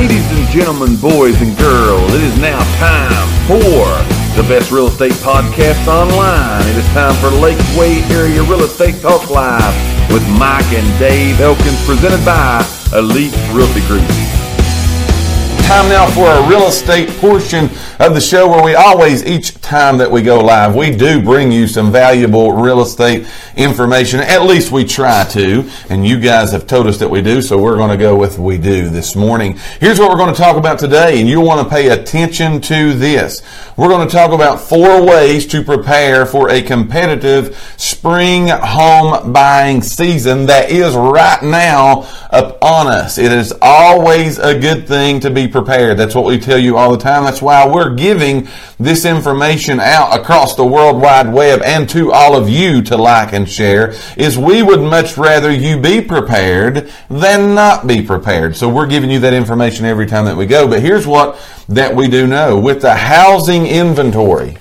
Ladies and gentlemen, boys and girls, it is now time for the best real estate podcast online. It is time for Lakeway Area Real Estate Talk Live with Mike and Dave Elkins, presented by Elite Realty Group time now for our real estate portion of the show where we always, each time that we go live, we do bring you some valuable real estate information. At least we try to. And you guys have told us that we do, so we're going to go with we do this morning. Here's what we're going to talk about today, and you'll want to pay attention to this. We're going to talk about four ways to prepare for a competitive spring home buying season that is right now upon us. It is always a good thing to be prepared prepared. That's what we tell you all the time. That's why we're giving this information out across the World Wide Web and to all of you to like and share is we would much rather you be prepared than not be prepared. So we're giving you that information every time that we go. But here's what that we do know. With the housing inventory,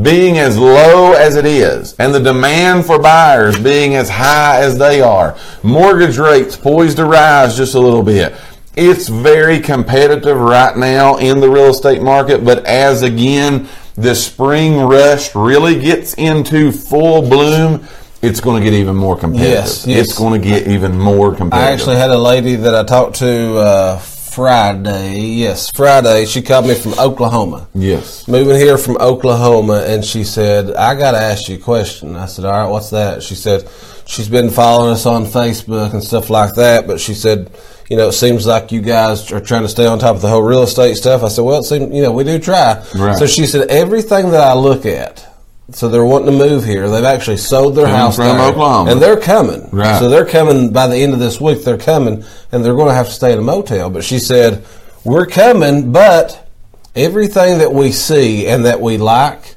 being as low as it is and the demand for buyers being as high as they are, mortgage rates poised to rise just a little bit, it's very competitive right now in the real estate market, but as again, the spring rush really gets into full bloom, it's going to get even more competitive. Yes, yes. It's going to get even more competitive. I actually had a lady that I talked to uh, Friday. Yes, Friday. She called me from Oklahoma. Yes. Moving here from Oklahoma, and she said, I got to ask you a question. I said, All right, what's that? She said, She's been following us on Facebook and stuff like that, but she said, you know, it seems like you guys are trying to stay on top of the whole real estate stuff. I said, well, it seems, you know, we do try. Right. So she said, everything that I look at, so they're wanting to move here. They've actually sold their coming house from there, Oklahoma, and they're coming. Right. So they're coming by the end of this week. They're coming, and they're going to have to stay in a motel. But she said, "We're coming, but everything that we see and that we like,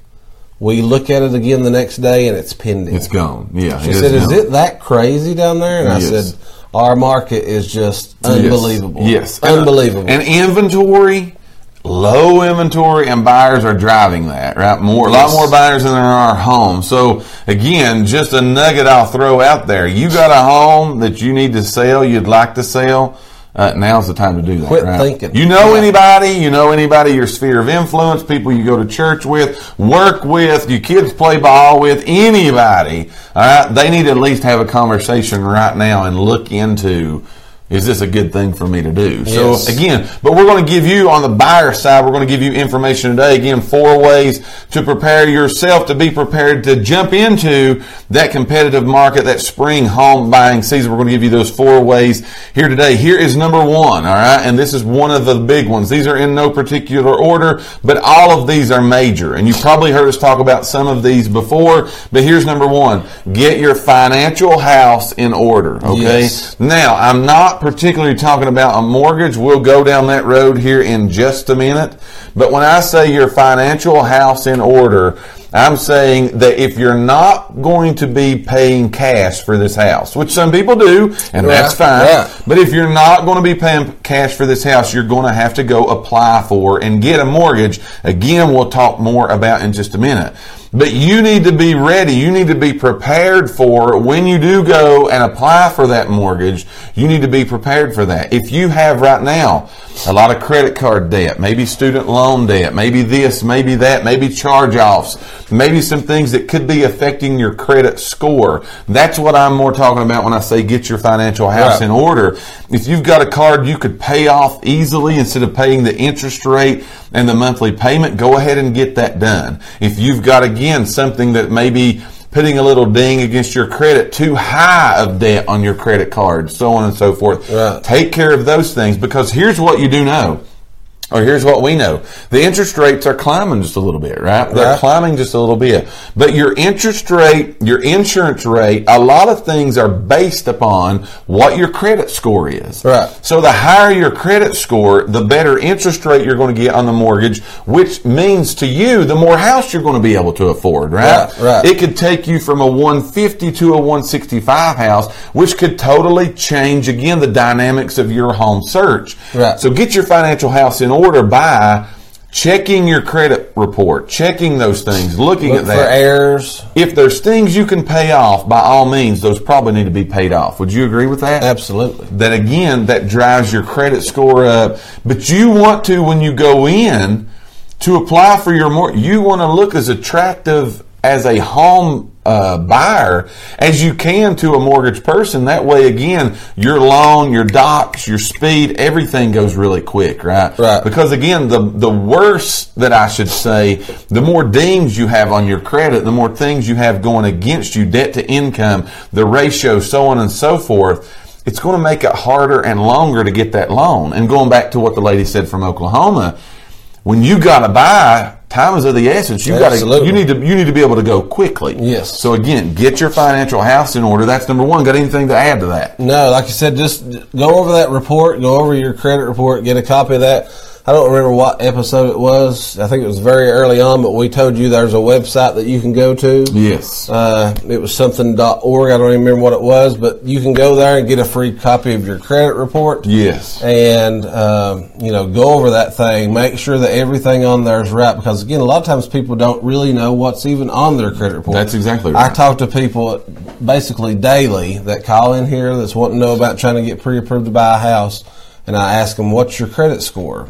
we look at it again the next day, and it's pending. It's gone. Yeah." She said, "Is it that crazy down there?" And yes. I said our market is just unbelievable. Yes, yes. unbelievable. And, and, inventory, low inventory, and buyers are driving that right. More, yes. a lot more buyers than there are homes. So again, just a nugget I'll throw out there. You got a home that you need to sell, you'd like to sell uh, now's the time to do that. Quit right? thinking. You know anybody? You know anybody? Your sphere of influence, people you go to church with, work with, your kids play ball with, anybody. All right, they need to at least have a conversation right now and look into is this a good thing for me to do? Yes. So again, but we're going to give you on the buyer side, we're going to give you information today. Again, four ways to prepare yourself to be prepared to jump into that competitive market, that spring home buying season. We're going to give you those four ways here today. Here is number one. All right. And this is one of the big ones. These are in no particular order, but all of these are major. And you've probably heard us talk about some of these before, but here's number one. Get your financial house in order. Okay. Yes. Now, I'm not particularly talking about a mortgage. We'll go down that road here in just a minute. But when I say your financial house in order, I'm saying that if you're not going to be paying cash for this house, which some people do, and that's fine, yeah. but if you're not going to be paying cash for this house, you're going to have to go apply for and get a mortgage. Again, we'll talk more about in just a minute. But you need to be ready. You need to be prepared for when you do go and apply for that mortgage. You need to be prepared for that. If you have right now a lot of credit card debt, maybe student loan debt, maybe this, maybe that, maybe charge offs, maybe some things that could be affecting your credit score. That's what I'm more talking about when I say get your financial house right. in order. If you've got a card you could pay off easily instead of paying the interest rate and the monthly payment, go ahead and get that done. If you've got again something that maybe putting a little ding against your credit, too high of debt on your credit card, so on and so forth. Right. Take care of those things because here's what you do know or here's what we know. The interest rates are climbing just a little bit, right? They're right. climbing just a little bit. But your interest rate, your insurance rate, a lot of things are based upon what your credit score is. Right. So the higher your credit score, the better interest rate you're going to get on the mortgage, which means to you, the more house you're going to be able to afford, right? Right. right. It could take you from a 150 to a 165 house, which could totally change again the dynamics of your home search. Right. So get your financial house in order by checking your credit report, checking those things, looking Look at for that. errors. If there's things you can pay off, by all means, those probably need to be paid off. Would you agree with that? Absolutely. that again that drives your credit score up but you want to when you go in to apply for your more you want to look as attractive as a home uh, buyer as you can to a mortgage person that way again your loan your docs your speed everything goes really quick right Right. because again the the worse that I should say the more dings you have on your credit the more things you have going against you debt to income the ratio so on and so forth it's going to make it harder and longer to get that loan. And going back to what the lady said from Oklahoma, when you got to buy, time is of the essence. You got to you need to you need to be able to go quickly. Yes. So again, get your financial house in order. That's number one. Got anything to add to that? No, like you said, just go over that report, go over your credit report, get a copy of that. I don't remember what episode it was. I think it was very early on, but we told you there's a website that you can go to. Yes. Uh, it was something.org. I don't even remember what it was, but you can go there and get a free copy of your credit report. Yes. And, um, you know, go over that thing. Make sure that everything on there is right. Because, again, a lot of times people don't really know what's even on their credit report. That's exactly right. I talk to people basically daily that call in here that's wanting to know about trying to get pre-approved to buy a house, and I ask them, "What's your credit score?"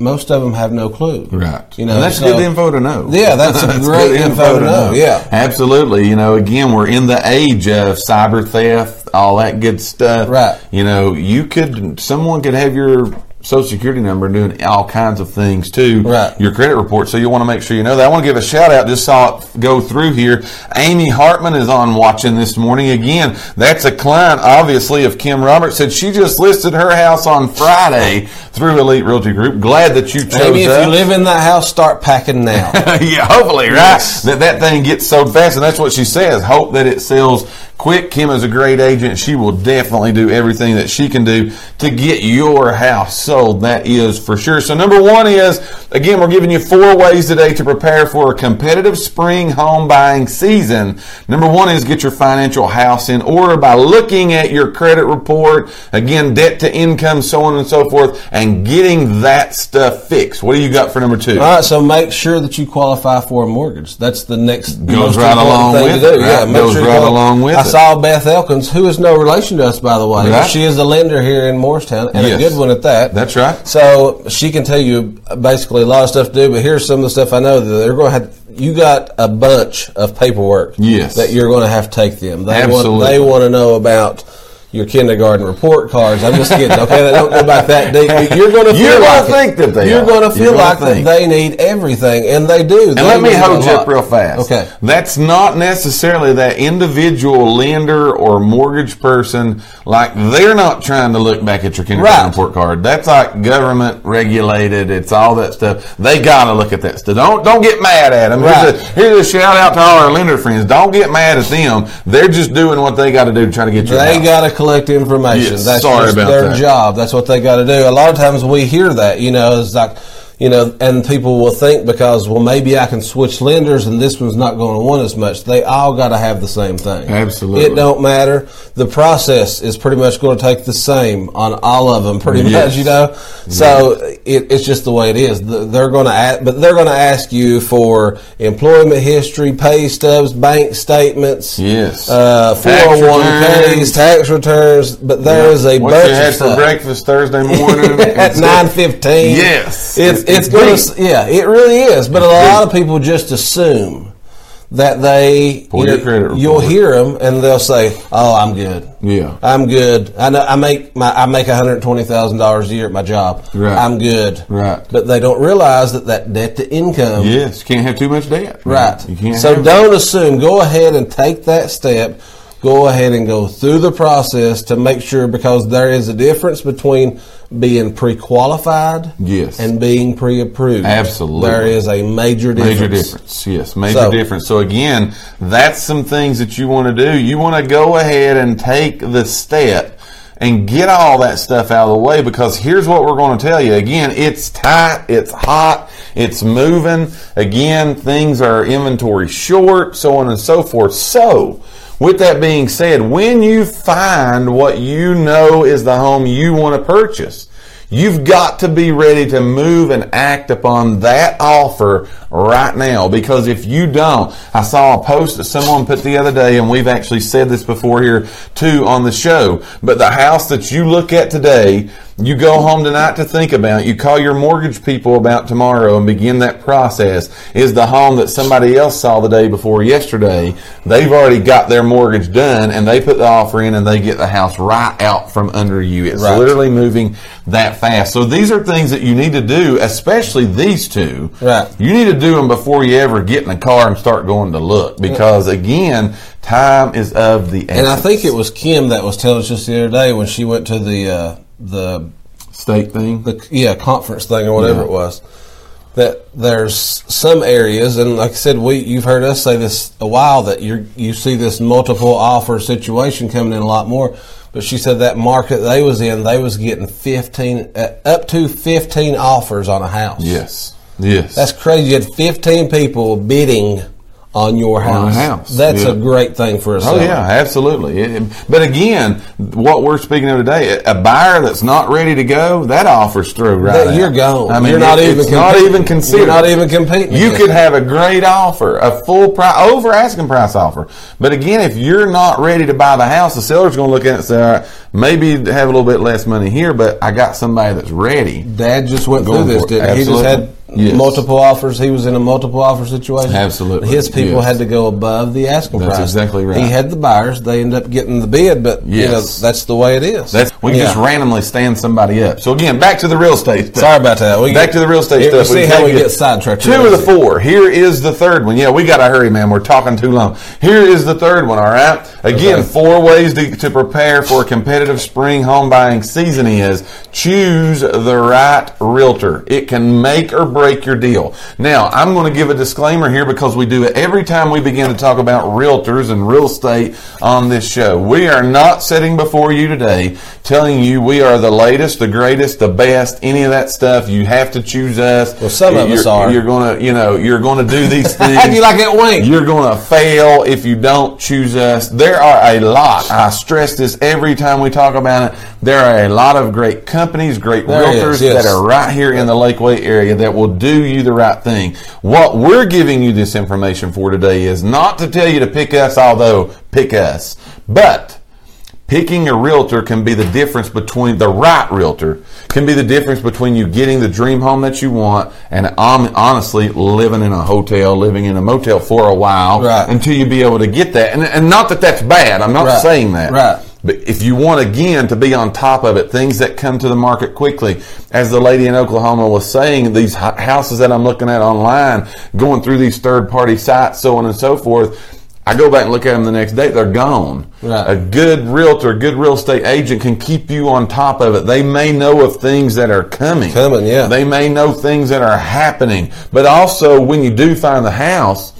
Most of them have no clue. Right. You know, And that's so- good info to know. Yeah, that's a great good info to know. Yeah. Absolutely. You know, again, we're in the age of cyber theft, all that good stuff. Right. You know, you could, someone could have your social security number doing all kinds of things to Right. your credit report. So you want to make sure you know that. I want to give a shout out. Just saw it go through here. Amy Hartman is on watching this morning. Again, that's a client, obviously, of Kim Roberts. Said she just listed her house on Friday through Elite Realty Group. Glad that you chose Maybe if you live in that house, start packing now. yeah, hopefully, right? Yes. That that thing gets sold fast, and that's what she says. Hope that it sells quick. Kim is a great agent. She will definitely do everything that she can do to get your house sold. That is for sure. So number one is again, we're giving you four ways today to prepare for a competitive spring home buying season. Number one is get your financial house in order by looking at your credit report. Again, debt to income, so on and so forth, and getting that stuff fixed. What do you got for number two? All right, so make sure that you qualify for a mortgage. That's the next Goes right along thing with to it, do. right? Yeah, Goes sure right along with I it. saw Beth Elkins, who is no relation to us, by the way. Right. She is a lender here in Morristown, and Yes. a good one at that. That's right. So she can tell you basically a lot of stuff to do, but here's some of the stuff I know that they're going to have. You got a bunch of paperwork, Yes. that you're going to have to take them. They Absolutely. want they want to know about your kindergarten report cards. I'm just kidding. Okay, they don't go back that deep. You're going to feel You're gonna like it. think that they You're going to feel like that they need everything, and they do. And They let me hold you up real fast. Okay. That's not necessarily that individual lender or mortgage person, like they're not trying to look back at your kindergarten Right. report card. That's like government regulated. It's all that stuff. They gotta look at that stuff. Don't don't get mad at them. Right. Here's, a, here's a shout out to all our lender friends. Don't get mad at them. They're just doing what they got to do to try to get you. They got to collect information. Yes, That's sorry just about their that. job. That's what they got to do. A lot of times we hear that, you know, it's like, you know, and people will think because, well, maybe I can switch lenders and this one's not going to want as much. They all got to have the same thing. Absolutely. It don't matter. The process is pretty much going to take the same on all of them, pretty Yes. much, you know. So it, it's just the way it is. They're going to, ask, but they're going to ask you for employment history, pay stubs, bank statements, Yes. uh, 401ks, returns. tax returns, but there is a what bunch you had for stuff. breakfast Thursday morning At nine fifteen, Yes. it's It's- going to yeah, it really is. But a lot of people just assume that they Pull you know, credit report. You'll hear them and they'll say, "Oh, I'm good. Yeah. I'm good. I know I make my I make one hundred twenty thousand dollars a year at my job. Right. I'm good. Right. But they don't realize that that debt to income Yes, you can't have too much debt. Right. You can't. so don't assume. Go ahead and take that step. Go ahead and go through the process to make sure because there is a difference between being pre-qualified Yes. and being pre-approved. Absolutely. There is a major difference. Major difference, yes, major So- difference. So again, that's some things that you want to do. You want to go ahead and take the step and get all that stuff out of the way because here's what we're going to tell you. Again, it's tight, it's hot, it's moving. Again, things are inventory short, so on and so forth. So, with that being said, when you find what you know is the home you want to purchase, You've got to be ready to move and act upon that offer right now because if you don't, I saw a post that someone put the other day and we've actually said this before here too on the show, but the house that you look at today you go home tonight to think about. You call your mortgage people about tomorrow and begin that process. Is the home that somebody else saw the day before yesterday? They've already got their mortgage done and they put the offer in and they get the house right out from under you. It's Right. literally moving that fast. So these are things that you need to do, especially these two. Right. You need to do them before you ever get in the car and start going to look because again, time is of the essence. And I think it was Kim that was telling us just the other day when she went to the uh, the state thing. the yeah conference thing or whatever Yeah. it was that there's some areas and like I said we you've heard us say this a while that you you see this multiple offer situation coming in a lot more but she said that market they was in they was getting 15 uh, up to 15 offers on a house Yes. Yes. that's crazy you had 15 people bidding on your house On house, that's yeah. a great thing for us. Oh seller. yeah, absolutely. It- but again, what we're speaking of today, a buyer that's not ready to go, that offer's through right. That- you're gone. I mean, You're not it- even not even considered. You're not even competing You could have a great offer, a full price, over asking price offer. But again, if you're not ready to buy the house, the seller's going to look at it and say, all right, maybe have a little bit less money here, but I got somebody that's ready. Dad just went through this, didn't he? He just had Yes. multiple offers. He was in a multiple offer situation. Absolutely. His people Yes. had to go above the asking That's price. exactly right. He had the buyers. They ended up getting the bid, but you know Yes. that's the way it is. That's we can Yeah. just randomly stand somebody up. So again, back to the real estate. Stuff. Sorry about that. We back get- to the real estate stuff. we see how we get sidetracked. Two of the four. Here is the third one. Yeah, we got to hurry, man. We're talking too long. Here is the third one. All right. Again, Okay. four ways to, to prepare for a competitive spring home buying season is choose the right realtor. It can make or break your deal. Now, I'm going to give a disclaimer here because we do it every time we begin to talk about realtors and real estate on this show. We are not sitting before you today telling you we are the latest, the greatest, the best, any of that stuff. You have to choose us. Well, some of You're- us are. You're going to, you know, you're going to do these things. How do you like that wink? You're going to fail if you don't choose us. There are a lot. I stress this every time we talk about it. There are a lot of great companies, great There realtors is, yes. that are right here in the Lakeway area that will do you the right thing. What we're giving you this information for today is not to tell you to pick us, although pick us, but Picking a realtor can be the difference between the right realtor can be the difference between you getting the dream home that you want and hon- honestly living in a hotel, living in a motel for a while Right. until you be able to get that. And, and not that that's bad. I'm not Right. saying that. Right. But if you want again to be on top of it, things that come to the market quickly, as the lady in Oklahoma was saying, these houses that I'm looking at online, going through these third party sites, so on and so forth. I go back and look at them the next day; they're gone. Right. A good realtor, a good real estate agent can keep you on top of it. They may know of things that are coming. Coming, yeah. They may know things that are happening. But also, when you do find the house,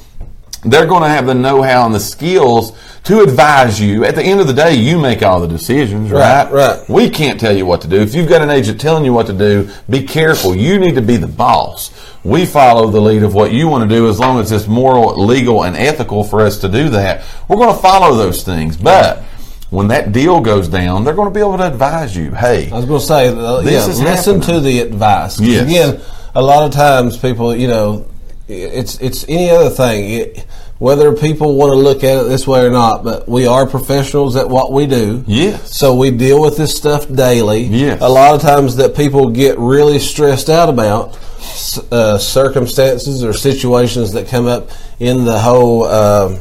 they're going to have the know-how and the skills to advise you. At the end of the day, you make all the decisions, right? Right, right. We can't tell you what to do. If you've got an agent telling you what to do, be careful. You need to be the boss. We follow the lead of what you want to do as long as it's moral, legal, and ethical for us to do that. We're going to follow those things. But when that deal goes down, they're going to be able to advise you, hey, I was going to say, uh, yeah, is listen happening. to the advice. Yes. Again, a lot of times people, you know, it's it's any other thing. It, whether people want to look at it this way or not, but we are professionals at what we do. Yes. So we deal with this stuff daily. Yes. A lot of times that people get really stressed out about uh, circumstances or situations that come up in the whole. Um,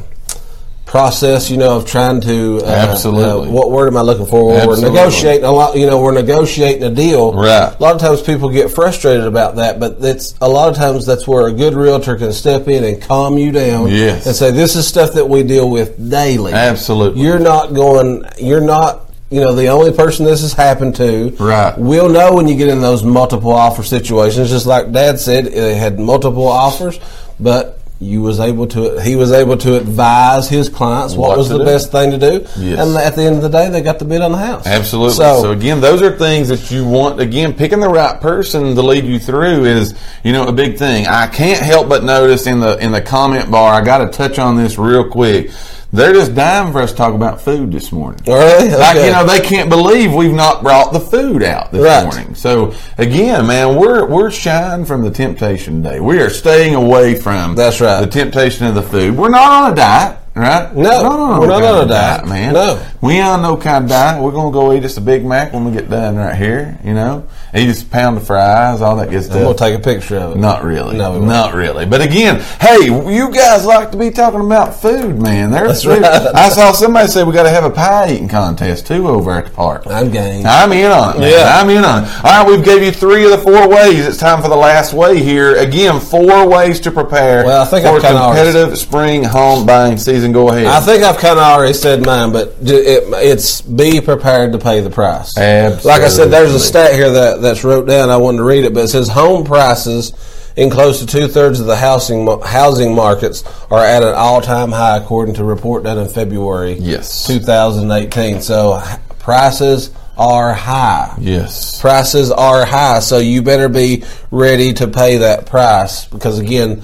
process, you know, of trying to uh, Absolutely. uh, what word am I looking for? Well, We're negotiating a lot. You know, we're negotiating a deal. Right. A lot of times people get frustrated about that, but it's a lot of times that's where a good realtor can step in and calm you down. Yes. And say, "This is stuff that we deal with daily. Absolutely. You're not going. You're not." You know, the only person this has happened to, Right. We'll know when you get in those multiple offer situations. Just like Dad said, they had multiple offers, but you was able to. He was able to advise his clients what, What was the do. best thing to do, Yes. and at the end of the day, they got the bid on the house. Absolutely. So, So, again, those are things that you want. Again, picking the right person to lead you through is, you know, a big thing. I can't help but notice in the in the comment bar. I got to touch on this real quick. They're just dying for us to talk about food this morning. Really? Like you know, they can't believe we've not brought the food out this Right. morning. So again, man, we're we're shying from the temptation day. We are staying away from That's right. the temptation of the food. We're not on a diet, right? No, We're we're not on a of diet. man. No. we on no kind of diet. We're gonna go eat us a Big Mac when we get done right here. You know, us a pound fries, all that good stuff. I'm gonna take a picture of it. Not really. No, won't. really. But again, hey, you guys like to be talking about food, man. There's That's food. right. I saw somebody say we got to have a pie eating contest too over at the park. I'm game. I'm in on it, man. Yeah. I'm in on it. All right, we've gave you three of the four ways. It's time for the last way here. Again, four ways to prepare Well, I think for I've kinda already- competitive spring home buying season. Go ahead. I think I've kind of already said mine, but it, it's be prepared to pay the price. Absolutely. Like I said, there's a stat here that, that's wrote down. I wanted to read it, but it says home prices in close to two thirds of the housing housing markets are at an all time high, according to a report done in February, Yes. 2018. So prices are high. yes. Prices are high, so you better be ready to pay that price because again,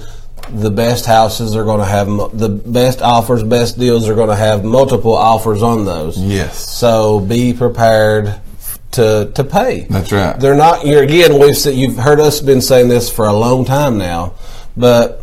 the best houses are going to have the best offers, best deals are going to have multiple offers on those. Yes. So be prepared to to pay. That's right. They're not. You're again. We've said, you've heard us been saying this for a long time now, but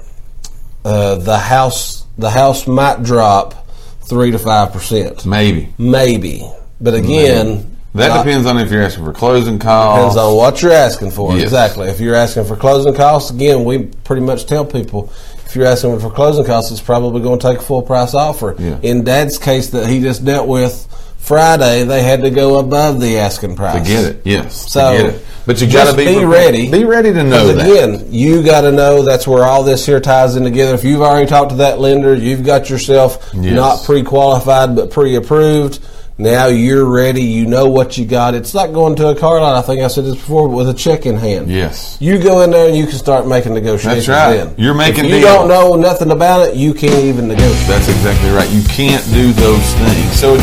uh, the house the house might drop three to five percent, Maybe. maybe. But again, That not- depends on if you're asking for closing costs. Depends on what you're asking for. Yes. Exactly. If you're asking for closing costs, again, we pretty much tell people if you're asking for closing costs, it's probably going to take a full price offer. Yeah. In Dad's case that he just dealt with Friday, they had to go above the asking price to get it. Yes. So, it. But you got to be, be ready. Be ready to know that. again, you got to know that's where all this here ties in together. If you've already talked to that lender, you've got yourself Yes. not pre-qualified but pre-approved. Now you're ready. You know what you got. It's like going to a car lot. I think I said this before, but with a check in hand. Yes. You go in there and you can start making negotiations. That's right. Then. You're making If you deals. don't know nothing about it, you can't even negotiate. That's exactly right. You can't do those things. So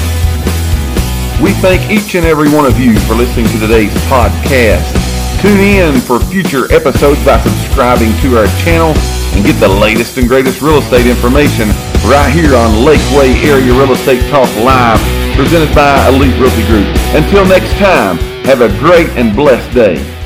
We thank each and every one of you for listening to today's podcast. Tune in for future episodes by subscribing to our channel and get the latest and greatest real estate information right here on Lakeway Area Real Estate Talk Live, presented by Elite Realty Group. Until next time, have a great and blessed day.